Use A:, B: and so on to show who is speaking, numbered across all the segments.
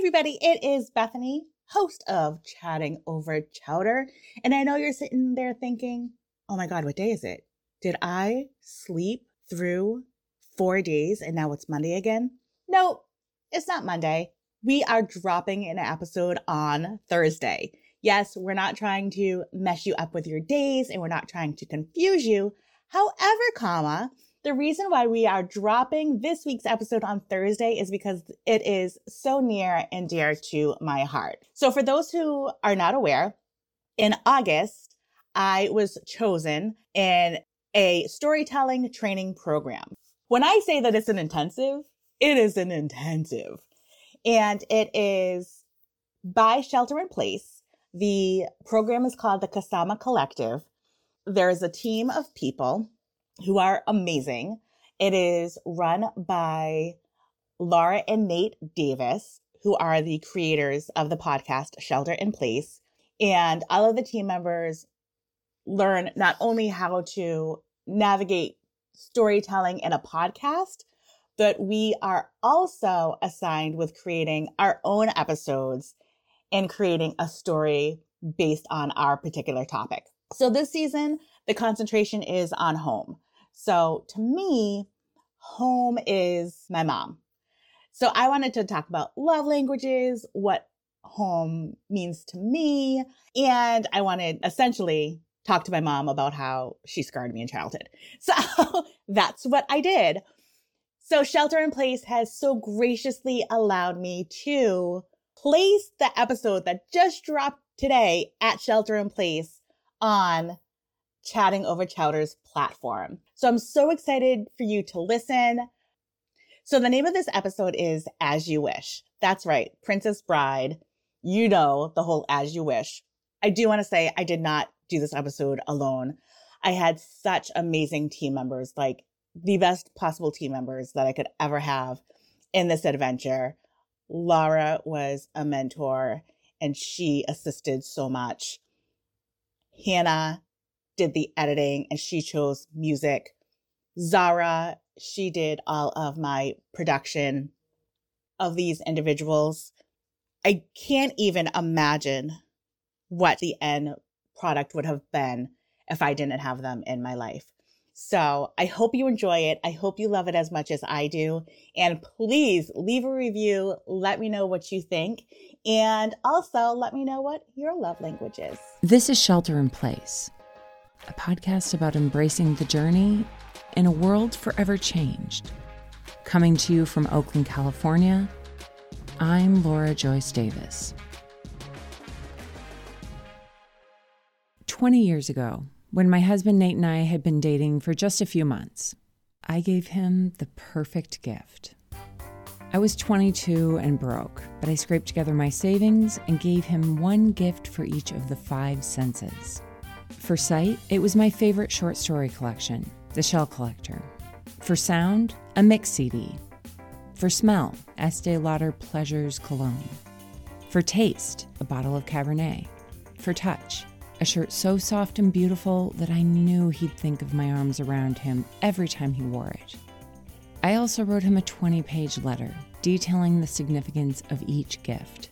A: everybody, it is Bethany, host of Chatting Over Chowder. And I know you're sitting there thinking, oh my God, what day is it? Did I sleep through four days and now it's Monday again? No, it's not Monday. We are dropping an episode on Thursday. Yes, we're not trying to mess you up with your days and we're not trying to confuse you. However, comma, the reason why we are dropping this week's episode on Thursday is because it is so near and dear to my heart. So, for those who are not aware, in August, I was chosen in a storytelling training program. When I say that it's an intensive, it is an intensive. And it is by Shelter in Place. The program is called the Kasama Collective. There is a team of people who are amazing. It is run by Laura and Nate Davis, who are the creators of the podcast Shelter in Place. And all of the team members learn not only how to navigate storytelling in a podcast, but we are also assigned with creating our own episodes and creating a story based on our particular topic. So this season, the concentration is on home. So to me, home is my mom. So I wanted to talk about love languages, what home means to me, and I wanted essentially talk to my mom about how she scarred me in childhood. So that's what I did. So Shelter in Place has so graciously allowed me to place the episode that just dropped today at Shelter in Place on Chatting Over Chowder's platform. So I'm so excited for you to listen. So the name of this episode is As You Wish. That's right, Princess Bride. You know the whole As You Wish. I do want to say I did not do this episode alone. I had such amazing team members, like the best possible team members that I could ever have in this adventure. Laura was a mentor and she assisted so much. Hannah did the editing and she chose music. Zara, she did all of my production of these individuals. I can't even imagine what the end product would have been if I didn't have them in my life. So I hope you enjoy it. I hope you love it as much as I do. And please leave a review. Let me know what you think. And also let me know what your love language is.
B: This is Shelter in Place a podcast about embracing the journey in a world forever changed. Coming to you from Oakland, California, I'm Laura Joyce Davis. 20 years ago, when my husband Nate and I had been dating for just a few months, I gave him the perfect gift. I was 22 and broke, but I scraped together my savings and gave him one gift for each of the five senses. For sight, it was my favorite short story collection, The Shell Collector. For sound, a mix CD. For smell, Estee Lauder Pleasures Cologne. For taste, a bottle of Cabernet. For touch, a shirt so soft and beautiful that I knew he'd think of my arms around him every time he wore it. I also wrote him a 20 page letter detailing the significance of each gift.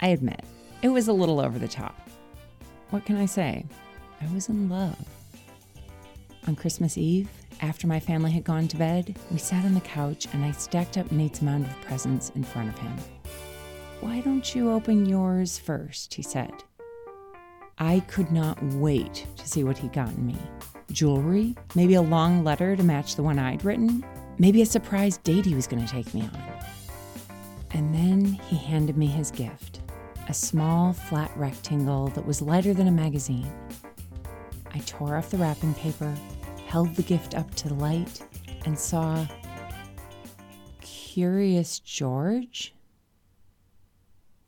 B: I admit, it was a little over the top. What can I say? I was in love. On Christmas Eve, after my family had gone to bed, we sat on the couch and I stacked up Nate's mound of presents in front of him. Why don't you open yours first? he said. I could not wait to see what he'd gotten me. Jewelry? Maybe a long letter to match the one I'd written? Maybe a surprise date he was going to take me on. And then he handed me his gift a small, flat rectangle that was lighter than a magazine. I tore off the wrapping paper, held the gift up to the light, and saw Curious George?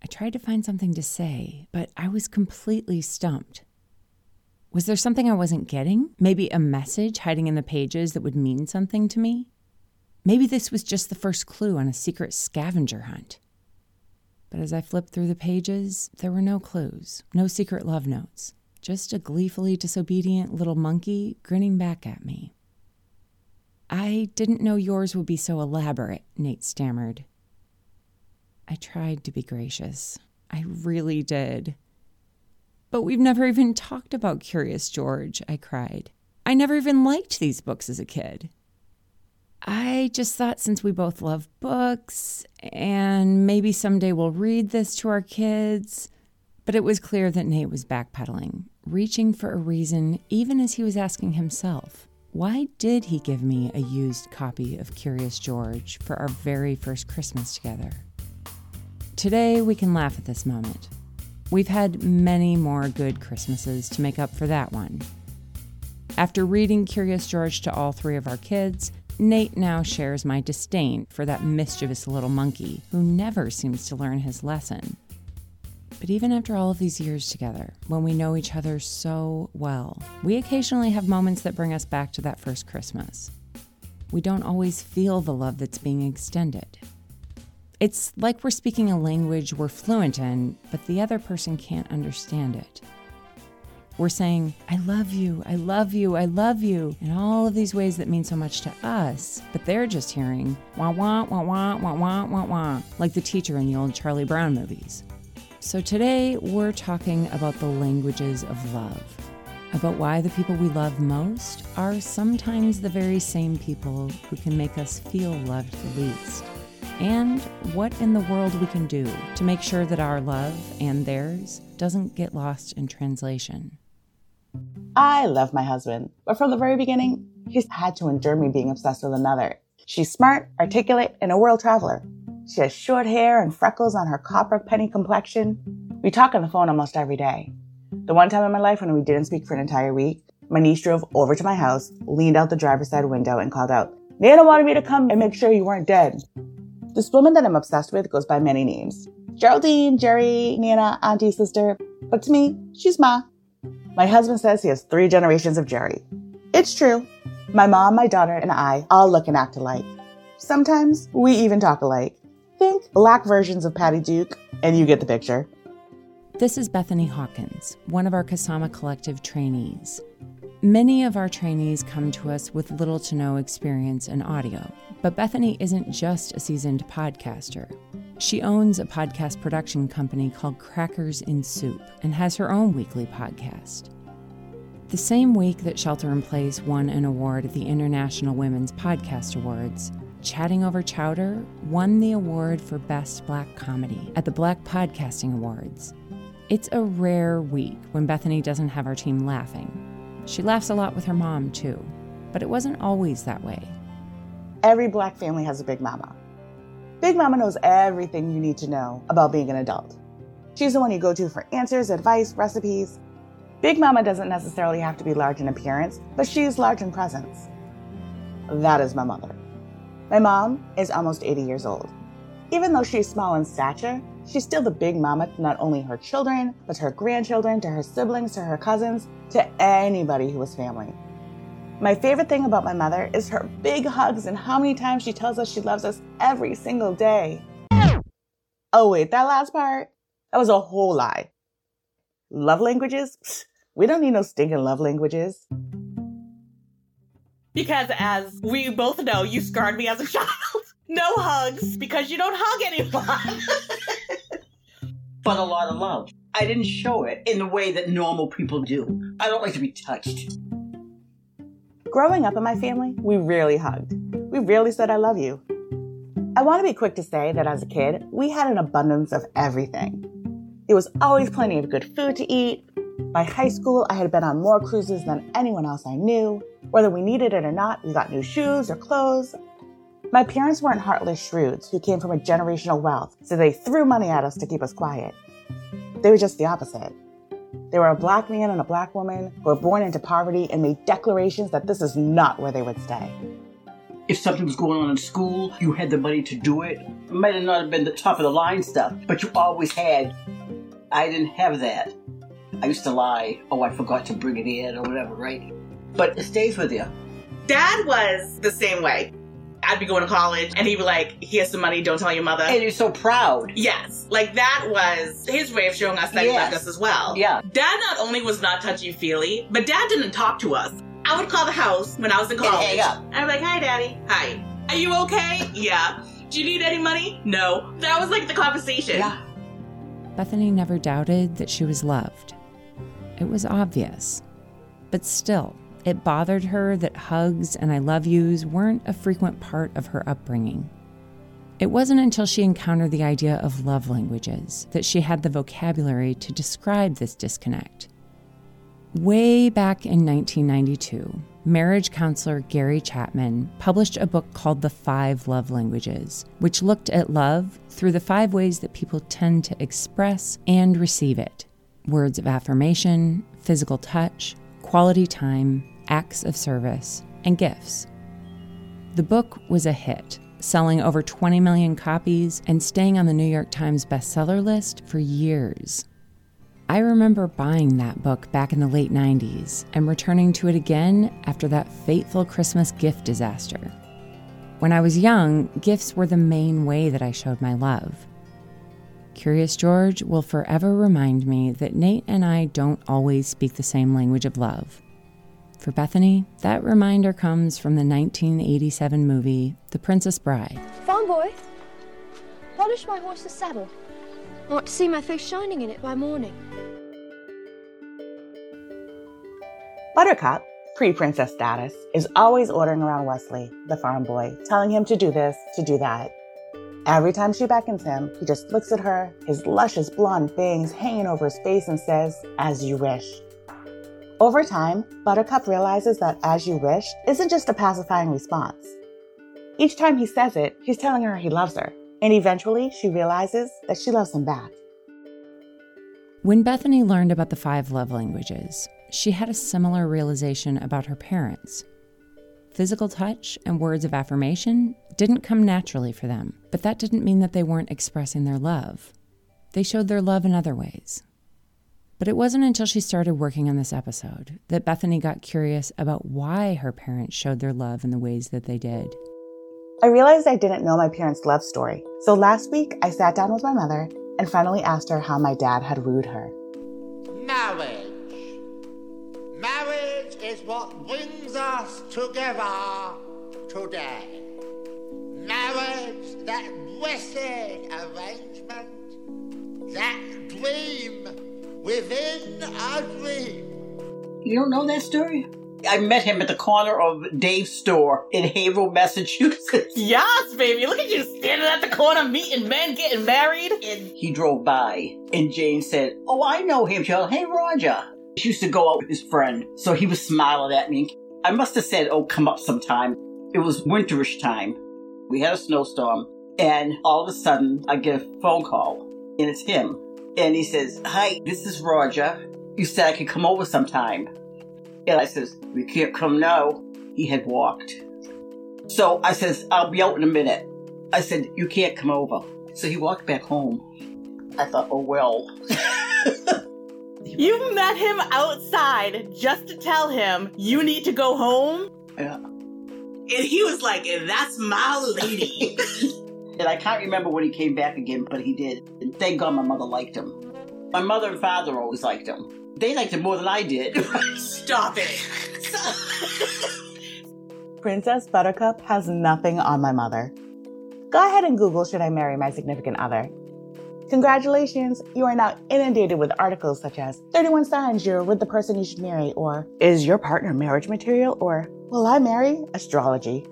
B: I tried to find something to say, but I was completely stumped. Was there something I wasn't getting? Maybe a message hiding in the pages that would mean something to me? Maybe this was just the first clue on a secret scavenger hunt. But as I flipped through the pages, there were no clues, no secret love notes, just a gleefully disobedient little monkey grinning back at me. I didn't know yours would be so elaborate, Nate stammered. I tried to be gracious. I really did. But we've never even talked about Curious George, I cried. I never even liked these books as a kid. I just thought since we both love books and maybe someday we'll read this to our kids. But it was clear that Nate was backpedaling, reaching for a reason even as he was asking himself, why did he give me a used copy of Curious George for our very first Christmas together? Today, we can laugh at this moment. We've had many more good Christmases to make up for that one. After reading Curious George to all three of our kids, Nate now shares my disdain for that mischievous little monkey who never seems to learn his lesson. But even after all of these years together, when we know each other so well, we occasionally have moments that bring us back to that first Christmas. We don't always feel the love that's being extended. It's like we're speaking a language we're fluent in, but the other person can't understand it we're saying, I love you, I love you, I love you, in all of these ways that mean so much to us. But they're just hearing wah wah, wah wah, wah wah, wah wah, like the teacher in the old Charlie Brown movies. So today we're talking about the languages of love, about why the people we love most are sometimes the very same people who can make us feel loved the least and what in the world we can do to make sure that our love and theirs doesn't get lost in translation.
A: I love my husband, but from the very beginning, he's had to endure me being obsessed with another. She's smart, articulate, and a world traveler. She has short hair and freckles on her copper penny complexion. We talk on the phone almost every day. The one time in my life when we didn't speak for an entire week, my niece drove over to my house, leaned out the driver's side window, and called out, Nana wanted me to come and make sure you weren't dead. This woman that I'm obsessed with goes by many names Geraldine, Jerry, Nana, Auntie, Sister. But to me, she's Ma. My husband says he has three generations of Jerry. It's true. My mom, my daughter, and I all look and act alike. Sometimes we even talk alike. Think black versions of Patty Duke, and you get the picture.
B: This is Bethany Hawkins, one of our Kasama Collective trainees. Many of our trainees come to us with little to no experience in audio, but Bethany isn't just a seasoned podcaster. She owns a podcast production company called Crackers in Soup and has her own weekly podcast. The same week that Shelter in Place won an award at the International Women's Podcast Awards, Chatting Over Chowder won the award for Best Black Comedy at the Black Podcasting Awards. It's a rare week when Bethany doesn't have our team laughing. She laughs a lot with her mom, too, but it wasn't always that way.
A: Every black family has a Big Mama. Big Mama knows everything you need to know about being an adult. She's the one you go to for answers, advice, recipes. Big Mama doesn't necessarily have to be large in appearance, but she's large in presence. That is my mother. My mom is almost 80 years old. Even though she's small in stature, she's still the big mama to not only her children, but her grandchildren, to her siblings, to her cousins, to anybody who is family. My favorite thing about my mother is her big hugs and how many times she tells us she loves us every single day. Oh, wait, that last part? That was a whole lie. Love languages? We don't need no stinking love languages.
C: Because as we both know, you scarred me as a child. No hugs because you don't hug anyone.
D: but a lot of love. I didn't show it in the way that normal people do. I don't like to be touched.
A: Growing up in my family, we rarely hugged. We rarely said, I love you. I want to be quick to say that as a kid, we had an abundance of everything. There was always plenty of good food to eat. By high school, I had been on more cruises than anyone else I knew. Whether we needed it or not, we got new shoes or clothes. My parents weren't heartless shrewds who came from a generational wealth, so they threw money at us to keep us quiet. They were just the opposite. They were a black man and a black woman who were born into poverty and made declarations that this is not where they would stay.
D: If something was going on in school, you had the money to do it. It might have not have been the top of the line stuff, but you always had. I didn't have that. I used to lie. Oh, I forgot to bring it in or whatever, right? But it stays with you.
C: Dad was the same way. I'd be going to college and he'd be like, here's some money, don't tell your mother.
D: And you're so proud.
C: Yes. Like that was his way of showing us that he loved us as well.
D: Yeah.
C: Dad not only was not touchy feely, but dad didn't talk to us. I would call the house when I was in college.
D: hang up.
C: I'd be like, hi, daddy. Hi. Are you okay? Yeah. Do you need any money? No. That was like the conversation.
D: Yeah.
B: Bethany never doubted that she was loved. It was obvious. But still, it bothered her that hugs and I love yous weren't a frequent part of her upbringing. It wasn't until she encountered the idea of love languages that she had the vocabulary to describe this disconnect. Way back in 1992, marriage counselor Gary Chapman published a book called The Five Love Languages, which looked at love through the five ways that people tend to express and receive it words of affirmation, physical touch, quality time, acts of service, and gifts. The book was a hit, selling over 20 million copies and staying on the New York Times bestseller list for years. I remember buying that book back in the late 90s and returning to it again after that fateful Christmas gift disaster. When I was young, gifts were the main way that I showed my love. Curious George will forever remind me that Nate and I don't always speak the same language of love. For Bethany, that reminder comes from the 1987 movie The Princess Bride.
E: Farm boy, polish my horse's saddle. I want to see my face shining in it by morning.
A: Buttercup, pre princess status, is always ordering around Westley, the farm boy, telling him to do this, to do that. Every time she beckons him, he just looks at her, his luscious blonde bangs hanging over his face, and says, As you wish. Over time, Buttercup realizes that as you wish isn't just a pacifying response. Each time he says it, he's telling her he loves her, and eventually she realizes that she loves him back.
B: When Bethany learned about the five love languages, she had a similar realization about her parents. Physical touch and words of affirmation didn't come naturally for them, but that didn't mean that they weren't expressing their love. They showed their love in other ways. But it wasn't until she started working on this episode that Bethany got curious about why her parents showed their love in the ways that they did.
A: I realized I didn't know my parents' love story, so last week I sat down with my mother and finally asked her how my dad had wooed her.
F: Marriage. Marriage is what brings us together today. Marriage, that blessed arrangement, that dream within a dream.
D: You don't know that story? I met him at the corner of Dave's store in Haverhill, Massachusetts.
C: Yes, baby. Look at you standing at the corner meeting men getting married.
D: And he drove by, and Jane said, Oh, I know him, Joe. Hey, Roger. He used to go out with his friend, so he was smiling at me. I must have said, Oh, come up sometime. It was winterish time. We had a snowstorm, and all of a sudden, I get a phone call, and it's him. And he says, Hi, this is Roger. You said I could come over sometime. And I says, We can't come now. He had walked. So I says, I'll be out in a minute. I said, You can't come over. So he walked back home. I thought, Oh, well.
C: You met him outside just to tell him you need to go home?
D: Yeah.
C: And he was like, That's my lady.
D: And I can't remember when he came back again, but he did. And thank God my mother liked him. My mother and father always liked him. They liked him more than I did.
C: Stop it.
A: Princess Buttercup has nothing on my mother. Go ahead and Google Should I Marry My Significant Other? Congratulations, you are now inundated with articles such as 31 signs you're with the person you should marry, or Is your partner marriage material, or Will I marry astrology?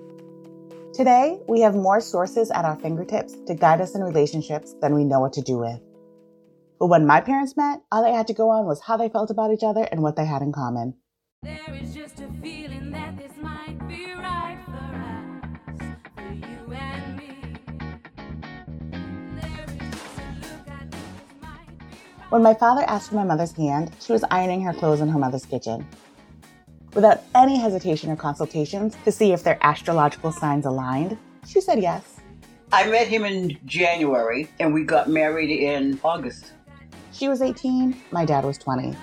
A: Today, we have more sources at our fingertips to guide us in relationships than we know what to do with. But when my parents met, all they had to go on was how they felt about each other and what they had in common.
G: There is just a feeling that this might be right for us, for you and me. There is just a look I this might be right.
A: When my father asked for my mother's hand, she was ironing her clothes in her mother's kitchen. Without any hesitation or consultations to see if their astrological signs aligned, she said yes.
D: I met him in January, and we got married in August.
A: She was 18, my dad was 20.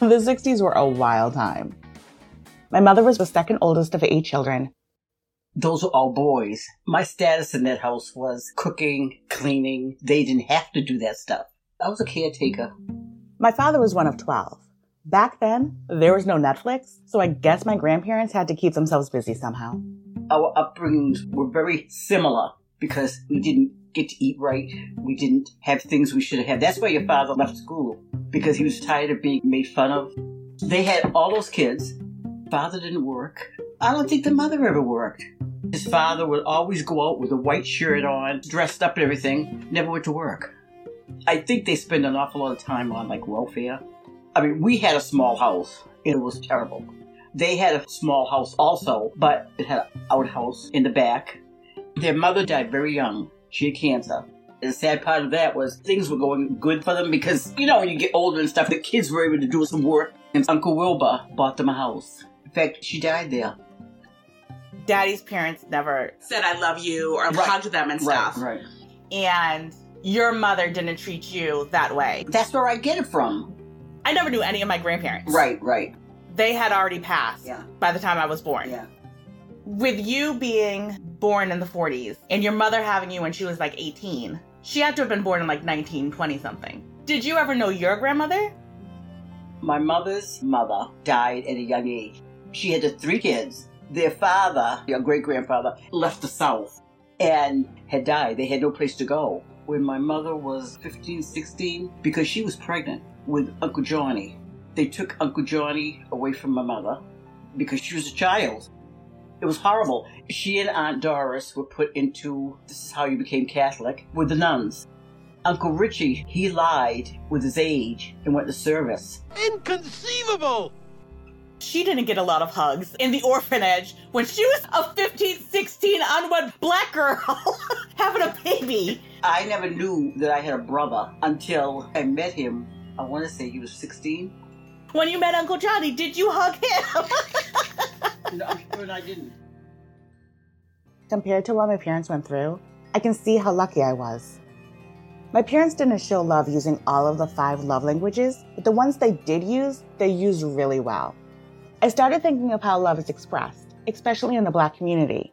A: The 60s were a wild time. My mother was the second oldest of eight children.
D: Those were all boys. My status in that house was cooking, cleaning. They didn't have to do that stuff. I was a caretaker.
A: My father was one of 12. Back then, there was no Netflix, so I guess my grandparents had to keep themselves busy somehow.
D: Our upbringings were very similar. because we didn't get to eat right. We didn't have things we should have had. That's why your father left school because he was tired of being made fun of. They had all those kids. Father didn't work. I don't think the mother ever worked. His father would always go out with a white shirt on, dressed up and everything, never went to work. I think they spend an awful lot of time on like welfare. I mean, we had a small house. It was terrible. They had a small house also, but it had an outhouse in the back. Their mother died very young. She had cancer. And the sad part of that was things were going good for them because, you know, when you get older and stuff, the kids were able to do some work. And Uncle Wilbur bought them a house. In fact, she died there.
C: Daddy's parents never said I love you or
D: Right.
C: hugged them and stuff.
D: Right, right.
C: And your mother didn't treat you that way.
D: That's where I get it from.
C: I never knew any of my grandparents.
D: Right, right.
C: They had already passed
D: Yeah.
C: by the time I was born.
D: Yeah.
C: With you being born in the 40s and your mother having you when she was like 18, she had to have been born in like 1920 something. Did you ever know your grandmother?
D: My mother's mother died at a young age. She had three kids. Their father, your great grandfather, left the South and had died. They had no place to go. When my mother was 15, 16, because she was pregnant with Uncle Johnny, they took Uncle Johnny away from my mother because she was a child. It was horrible. She and Aunt Doris were put into this is how you became Catholic with the nuns. Uncle Richie, he lied with his age and went to service.
F: Inconceivable!
C: She didn't get a lot of hugs in the orphanage when she was a 15, 16 unwed black girl having a baby.
D: I never knew that I had a brother until I met him. I want to say he was 16.
C: When you met Uncle Johnny, did you hug him?
D: No, I'm sure I didn't.
A: Compared to what my parents went through, I can see how lucky I was. My parents didn't show love using all of the five love languages, but the ones they did use, they used really well. I started thinking of how love is expressed, especially in the black community.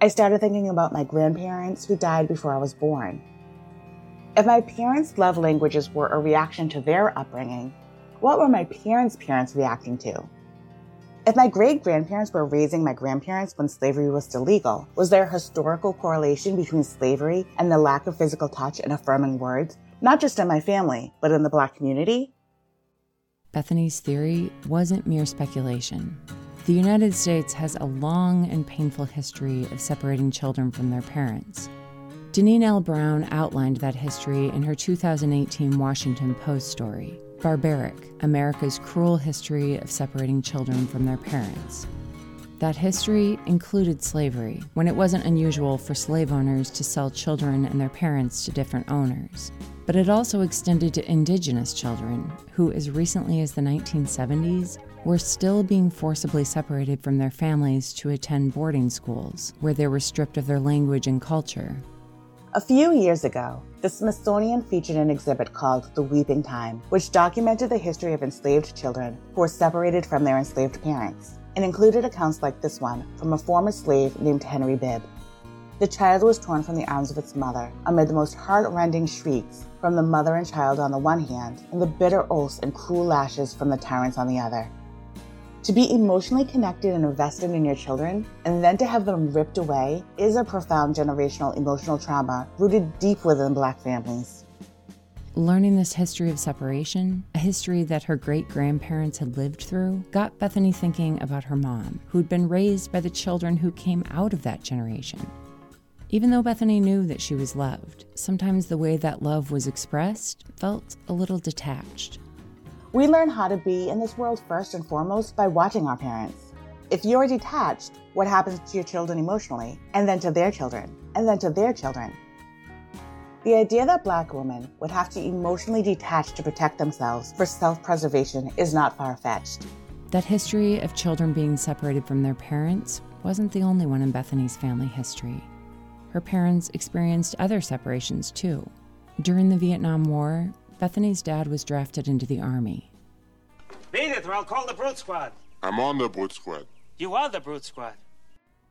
A: I started thinking about my grandparents who died before I was born. If my parents' love languages were a reaction to their upbringing, what were my parents' parents reacting to? If my great grandparents were raising my grandparents when slavery was still legal, was there a historical correlation between slavery and the lack of physical touch and affirming words, not just in my family, but in the black community?
B: Bethany's theory wasn't mere speculation. The United States has a long and painful history of separating children from their parents. Deneen L. Brown outlined that history in her 2018 Washington Post story, Barbaric America's Cruel History of Separating Children from Their Parents. That history included slavery, when it wasn't unusual for slave owners to sell children and their parents to different owners. But it also extended to indigenous children, who, as recently as the 1970s, were still being forcibly separated from their families to attend boarding schools, where they were stripped of their language and culture.
A: A few years ago, the Smithsonian featured an exhibit called The Weeping Time, which documented the history of enslaved children who were separated from their enslaved parents, and included accounts like this one from a former slave named Henry Bibb. The child was torn from the arms of its mother amid the most heart-rending shrieks from the mother and child on the one hand, and the bitter oaths and cruel lashes from the tyrants on the other. To be emotionally connected and invested in your children, and then to have them ripped away, is a profound generational emotional trauma rooted deep within Black families.
B: Learning this history of separation, a history that her great grandparents had lived through, got Bethany thinking about her mom, who'd been raised by the children who came out of that generation. Even though Bethany knew that she was loved, sometimes the way that love was expressed felt a little detached.
A: We learn how to be in this world first and foremost by watching our parents. If you're detached, what happens to your children emotionally, and then to their children, and then to their children? The idea that black women would have to emotionally detach to protect themselves for self preservation is not far fetched.
B: That history of children being separated from their parents wasn't the only one in Bethany's family history. Her parents experienced other separations too. During the Vietnam War, Bethany's dad was drafted into the army.
H: Beat it, or I'll call the brute squad.
I: I'm on the Brute squad.
H: You are the brute squad.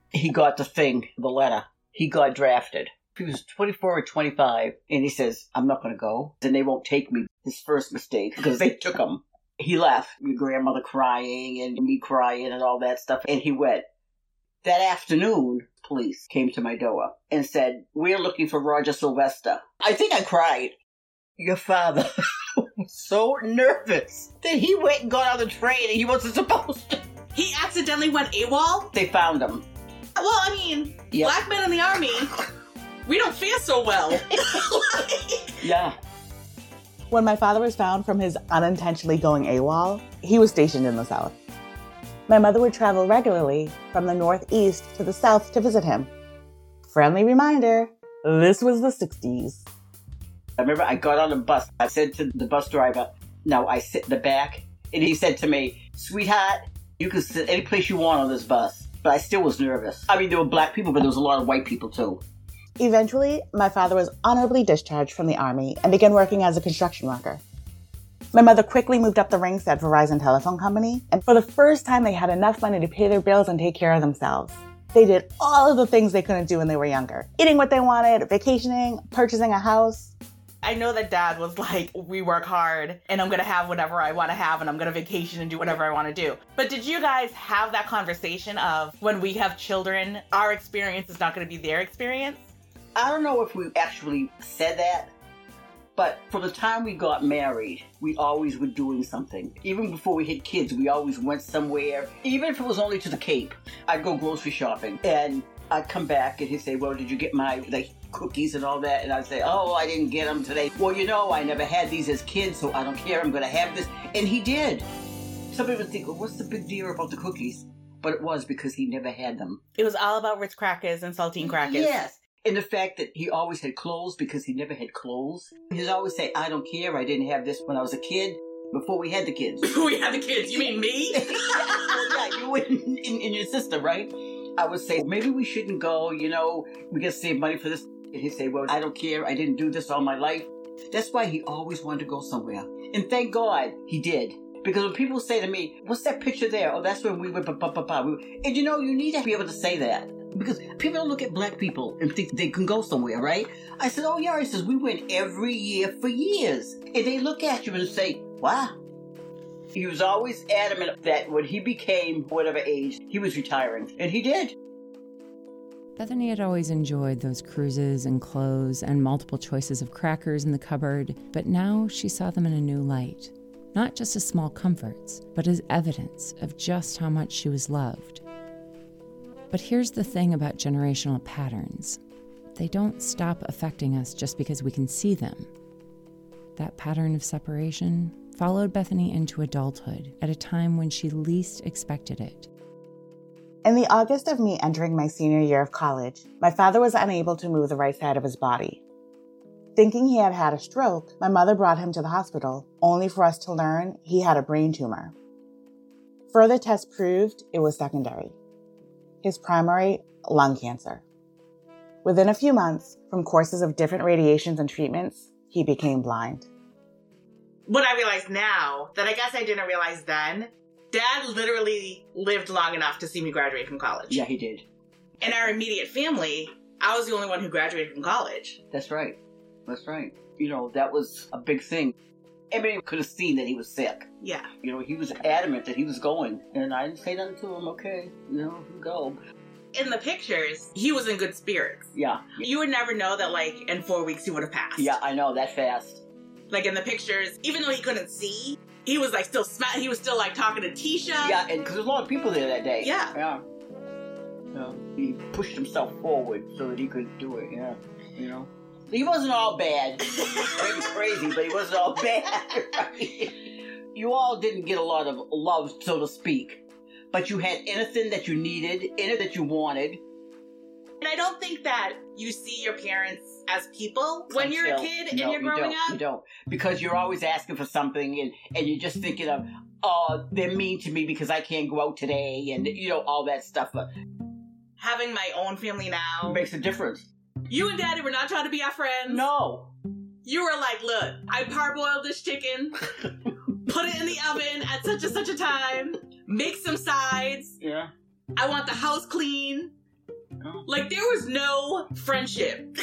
D: He got the thing, the letter. He got drafted. He was 24 or 25, and he says, I'm not going to go. Then they won't take me. His first mistake, because they took him. He left. Your grandmother crying, and me crying, and all that stuff. And he went. That afternoon, police came to my door and said, We're looking for Roger Sylvester. I think I cried. Your father was so nervous that he went and got on the train and he wasn't supposed to.
C: He accidentally went AWOL?
D: They found him.
C: Well, I mean,
D: Yep.
C: black men in the army, we don't fare so well.
D: Yeah.
A: When my father was found from his unintentionally going AWOL, he was stationed in the South. My mother would travel regularly from the Northeast to the South to visit him. Friendly reminder this was the 60s.
D: I remember I got on a bus. I said to the bus driver, Now I sit in the back. And he said to me, Sweetheart, you can sit any place you want on this bus. But I still was nervous. I mean, there were black people, but there was a lot of white people too.
A: Eventually, my father was honorably discharged from the Army and began working as a construction worker. My mother quickly moved up the ranks at Verizon Telephone Company, and for the first time, they had enough money to pay their bills and take care of themselves. They did all of the things they couldn't do when they were younger eating what they wanted, vacationing, purchasing a house.
C: I know that dad was like, we work hard and I'm gonna have whatever I wanna have and I'm gonna vacation and do whatever I wanna do. But did you guys have that conversation of when we have children, our experience is not gonna be their experience?
D: I don't know if we actually said that, but from the time we got married, we always were doing something. Even before we had kids, we always went somewhere, even if it was only to the Cape. I'd go grocery shopping and I'd come back and he'd say, Well, did you get my like cookies and all that? And I'd say, Oh, I didn't get them today. Well, you know, I never had these as kids, so I don't care. I'm going to have this. And he did. Some people think, well, What's the big deal about the cookies? But it was because he never had them.
C: It was all about Ritz crackers and saltine crackers.
D: Yes. And the fact that he always had clothes because he never had clothes. He'd always say, I don't care, I didn't have this when I was a kid, before we had the kids.
C: we had the kids. You mean me?
D: yeah, you and, and, and your sister, right? I would say, maybe we shouldn't go, you know, we gotta save money for this. And he'd say, well, I don't care, I didn't do this all my life. That's why he always wanted to go somewhere. And thank God he did. Because when people say to me, what's that picture there? Oh, that's when we ba. And you know, you need to be able to say that. Because people don't look at black people and think they can go somewhere, right? I said, oh yeah, he says, we went every year for years. And they look at you and say, wow. He was always adamant that when he became whatever age, he was retiring. And he did.
B: Bethany had always enjoyed those cruises and clothes and multiple choices of crackers in the cupboard, but now she saw them in a new light. Not just as small comforts, but as evidence of just how much she was loved. But here's the thing about generational patterns they don't stop affecting us just because we can see them. That pattern of separation followed Bethany into adulthood at a time when she least expected it.
A: In the August of me entering my senior year of college, my father was unable to move the right side of his body. Thinking he had had a stroke, my mother brought him to the hospital, only for us to learn he had a brain tumor. Further tests proved it was secondary. His primary, lung cancer. Within a few months, from courses of different radiations and treatments, he became blind.
C: what I realize now that I guess I didn't realize then, dad literally lived long enough to see me graduate from college.
D: Yeah, he did.
C: In our immediate family, I was the only one who graduated from college.
D: That's right. That's right. You know, that was a big thing. Everybody could have seen that he was sick.
C: Yeah.
D: You know, he was adamant that he was going. And I didn't say nothing to him, okay, you know, go.
C: In the pictures, he was in good spirits.
D: Yeah.
C: You would never know that, like, in four weeks he would have passed.
D: Yeah, I know, that fast.
C: Like in the pictures, even though he couldn't see, he was like still sma- He was still like talking to Tisha.
D: Yeah, and because there's a lot of people there that day.
C: Yeah.
D: Yeah. Yeah. He pushed himself forward so that he could do it, yeah. You know? He wasn't all bad. Maybe crazy, but he wasn't all bad. right? You all didn't get a lot of love, so to speak. But you had anything that you needed, anything that you wanted.
C: And I don't think that you see your parents as people when you're a
D: until-
C: kid and you're growing
D: don't,
C: up.
D: You don't. Because you're always asking for something and, and you're just thinking of, oh, they're mean to me because I can't go out today and, you know, all that stuff. But
C: Having my own family now.
D: makes a difference.
C: You and daddy were not trying to be our friends.
D: No.
C: You were like, look, I parboiled this chicken, put it in the oven at such and such a time, make some sides.
D: Yeah.
C: I want the house clean.
D: No.
C: Like there was no friendship.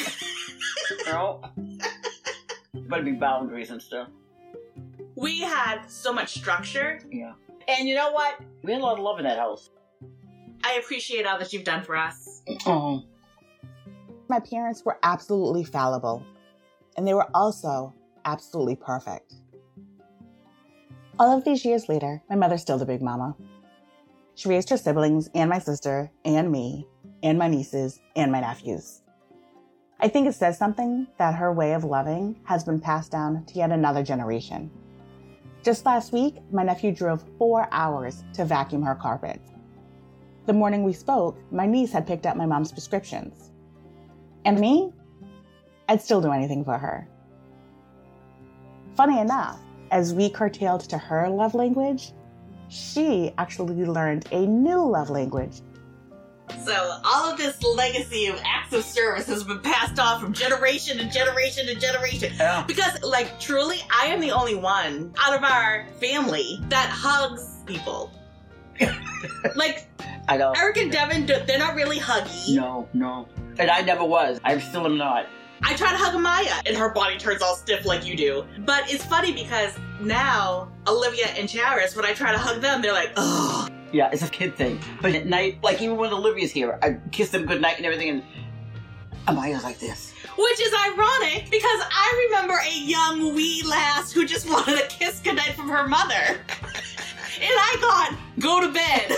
D: No. Better be boundaries and stuff.
C: We had so much structure.
D: Yeah. And you know what? We had a lot of love in that house.
C: I appreciate all that you've done for us.
D: Oh,
A: My parents were absolutely fallible, and they were also absolutely perfect. All of these years later, my mother's still the big mama. She raised her siblings and my sister and me and my nieces and my nephews. I think it says something that her way of loving has been passed down to yet another generation. Just last week, my nephew drove four hours to vacuum her carpet. The morning we spoke, my niece had picked up my mom's prescriptions. And me? I'd still do anything for her. Funny enough, as we curtailed to her love language, she actually learned a new love language.
C: So all of this legacy of acts of service has been passed on from generation to generation to generation.
D: yeah.
C: Because, like, truly, I am the only one out of our family that hugs people. like,
D: I know.
C: Eric and Devin, they're not really huggy.
D: No, no. And I never was. I still am not.
C: I try to hug Maya, and her body turns all stiff like you do. But it's funny because now, Olivia and Charis, when I try to hug them, they're like, ugh.
D: Yeah, it's a kid thing. But at night, like even when Olivia's here, I kiss them goodnight and everything, and Amaya's like this.
C: Which is ironic because I remember a young wee lass who just wanted a kiss goodnight from her mother. and I thought, go to bed.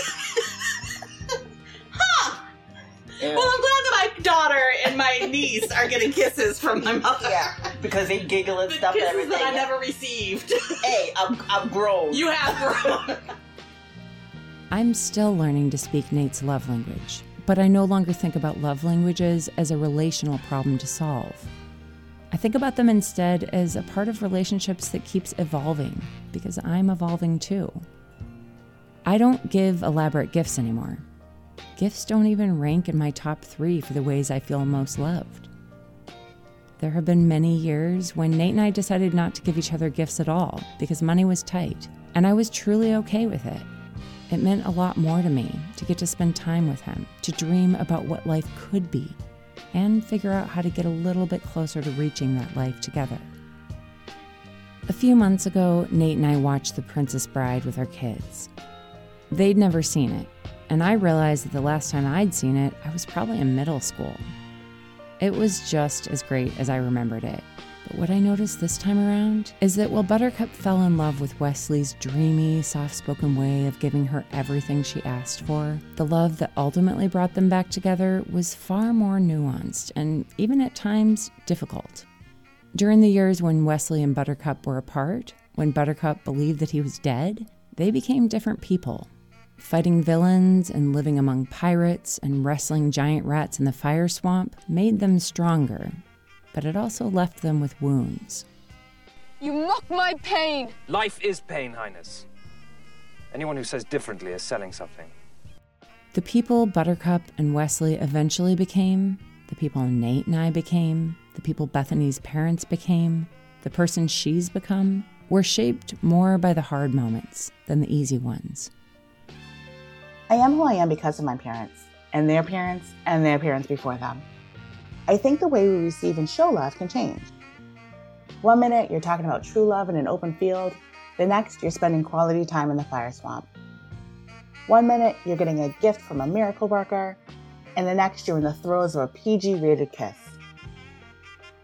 C: huh.
D: Yeah.
C: Well, I'm glad that my daughter and my niece are getting kisses from my mother.
D: Yeah, because they giggle and
C: The
D: stuff and
C: kisses
D: everything.
C: that I never received.
D: Hey, I'm, I'm grown.
C: you have grown.
B: I'm still learning to speak Nate's love language, but I no longer think about love languages as a relational problem to solve. I think about them instead as a part of relationships that keeps evolving because I'm evolving too. I don't give elaborate gifts anymore. Gifts don't even rank in my top three for the ways I feel most loved. There have been many years when Nate and I decided not to give each other gifts at all because money was tight, and I was truly okay with it. It meant a lot more to me to get to spend time with him, to dream about what life could be, and figure out how to get a little bit closer to reaching that life together. A few months ago, Nate and I watched The Princess Bride with our kids. They'd never seen it, and I realized that the last time I'd seen it, I was probably in middle school. It was just as great as I remembered it. But what I noticed this time around is that while Buttercup fell in love with Westley's dreamy, soft spoken way of giving her everything she asked for, the love that ultimately brought them back together was far more nuanced and even at times difficult. During the years when Westley and Buttercup were apart, when Buttercup believed that he was dead, they became different people. Fighting villains and living among pirates and wrestling giant rats in the fire swamp made them stronger, but it also left them with wounds.
E: You mock my pain.
I: Life is pain, Highness. Anyone who says differently is selling something.
B: The people Buttercup and Westley eventually became, the people Nate and I became, the people Bethany's parents became, the person she's become, were shaped more by the hard moments than the easy ones.
A: I am who I am because of my parents, and their parents, and their parents before them. I think the way we receive and show love can change. One minute you're talking about true love in an open field, the next you're spending quality time in the fire swamp. One minute you're getting a gift from a miracle worker, and the next you're in the throes of a PG rated kiss.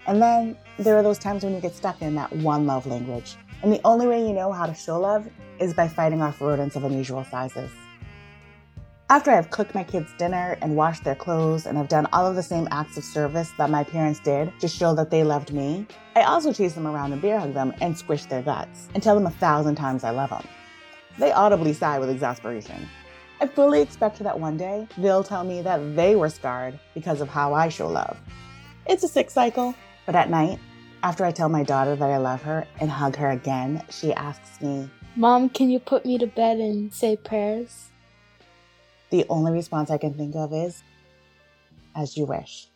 A: And then there are those times when you get stuck in that one love language, and the only way you know how to show love is by fighting off rodents of unusual sizes. After I've cooked my kids dinner and washed their clothes and have done all of the same acts of service that my parents did to show that they loved me, I also chase them around and bear hug them and squish their guts and tell them a thousand times I love them. They audibly sigh with exasperation. I fully expect that one day they'll tell me that they were scarred because of how I show love. It's a sick cycle, but at night, after I tell my daughter that I love her and hug her again, she asks me,
J: Mom, can you put me to bed and say prayers?
A: The only response I can think of is, as you wish.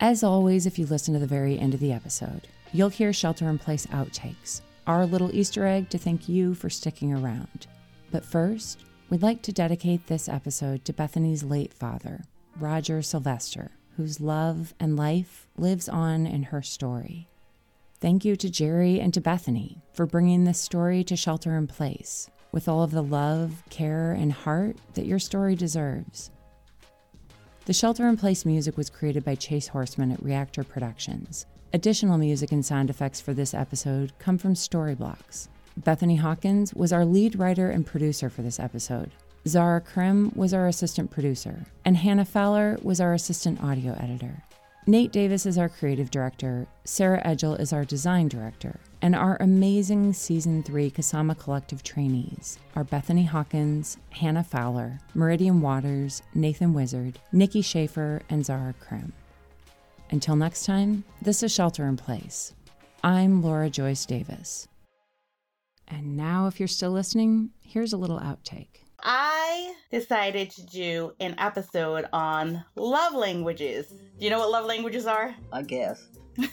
B: As always, if you listen to the very end of the episode, you'll hear Shelter in Place outtakes, our little Easter egg to thank you for sticking around. But first, we'd like to dedicate this episode to Bethany's late father, Roger Sylvester, whose love and life lives on in her story. Thank you to Jerry and to Bethany for bringing this story to Shelter in Place. With all of the love, care, and heart that your story deserves. The shelter in place music was created by Chase Horseman at Reactor Productions. Additional music and sound effects for this episode come from Storyblocks. Bethany Hawkins was our lead writer and producer for this episode. Zara Krim was our assistant producer, and Hannah Fowler was our assistant audio editor. Nate Davis is our creative director, Sarah Edgel is our design director, and our amazing season three Kasama Collective trainees are Bethany Hawkins, Hannah Fowler, Meridian Waters, Nathan Wizard, Nikki Schaefer, and Zara Krim. Until next time, this is Shelter in Place. I'm Laura Joyce Davis. And now, if you're still listening, here's a little outtake.
C: I decided to do an episode on love languages. Do you know what love languages are?
D: I guess.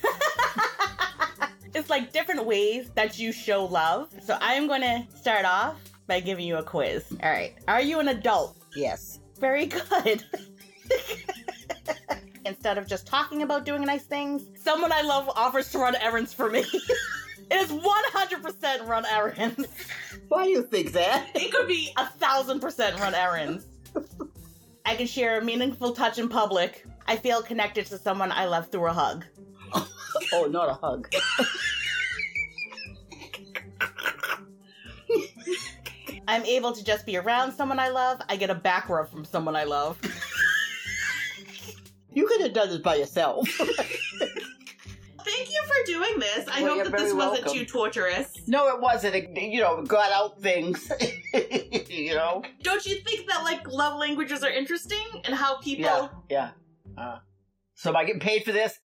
C: It's like different ways that you show love. So I'm going to start off by giving you a quiz. All right. Are you an adult?
D: Yes.
C: Very good. Instead of just talking about doing nice things, someone I love offers to run errands for me. it is 100% run errands.
D: Why do you think that?
C: It could be a thousand percent run errands. I can share a meaningful touch in public. I feel connected to someone I love through a hug.
D: Oh, not a hug.
C: I'm able to just be around someone I love. I get a back rub from someone I love.
D: You could have done this by yourself.
C: Thank you for doing this. I
D: Well,
C: hope that this wasn't
D: welcome.
C: too torturous.
D: no, it wasn't. It, you know, got out things. you know?
C: Don't you think that like love languages are interesting and how people
D: Yeah, yeah. Uh, so am I getting paid for this?